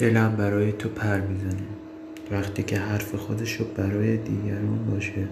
دلم برای تو پر می‌زنه. وقتی که حرف خودشو برای دیگران باشه.